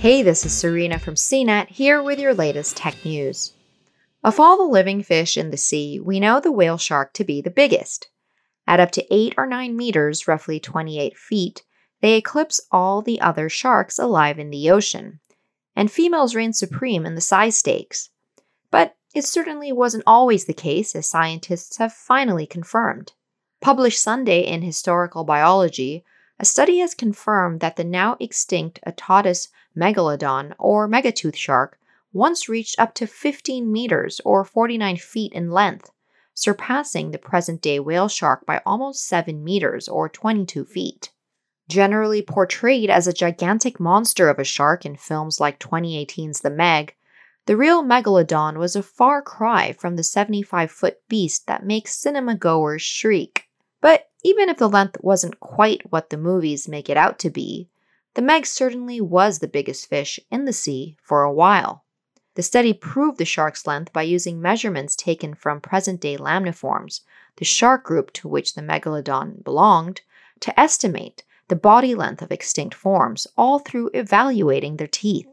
Hey, this is Serena from CNET here with your latest tech news. Of all the living fish in the sea, we know the whale shark to be the biggest. At up to 8 or 9 meters, roughly 28 feet, they eclipse all the other sharks alive in the ocean, and females reign supreme in the size stakes. But it certainly wasn't always the case, as scientists have finally confirmed. Published Sunday in Historical Biology, a study has confirmed that the now extinct Otodus megalodon or megatooth shark once reached up to 15 meters or 49 feet in length, surpassing the present day whale shark by almost 7 meters or 22 feet. Generally portrayed as a gigantic monster of a shark in films like 2018's The Meg, the real megalodon was a far cry from the 75 foot beast that makes cinema goers shriek. But even if the length wasn't quite what the movies make it out to be, the Meg certainly was the biggest fish in the sea for a while. The study proved the shark's length by using measurements taken from present day lamniforms, the shark group to which the megalodon belonged, to estimate the body length of extinct forms, all through evaluating their teeth.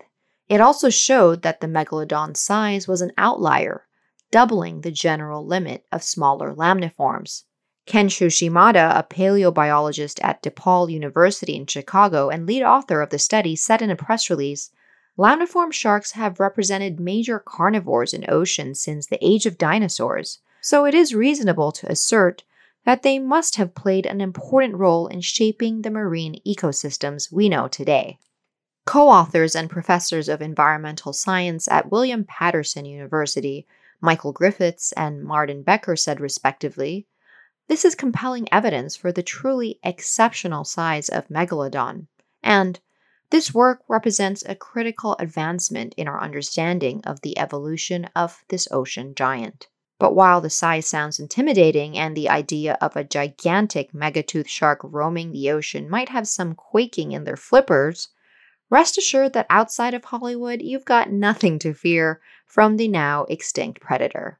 It also showed that the megalodon's size was an outlier, doubling the general limit of smaller lamniforms. Kenshu Shimada, a paleobiologist at DePaul University in Chicago and lead author of the study, said in a press release Lamniform sharks have represented major carnivores in oceans since the age of dinosaurs, so it is reasonable to assert that they must have played an important role in shaping the marine ecosystems we know today. Co authors and professors of environmental science at William Paterson University, Michael Griffiths and Martin Becker, said respectively this is compelling evidence for the truly exceptional size of Megalodon, and this work represents a critical advancement in our understanding of the evolution of this ocean giant. But while the size sounds intimidating and the idea of a gigantic megatooth shark roaming the ocean might have some quaking in their flippers, rest assured that outside of Hollywood, you've got nothing to fear from the now extinct predator.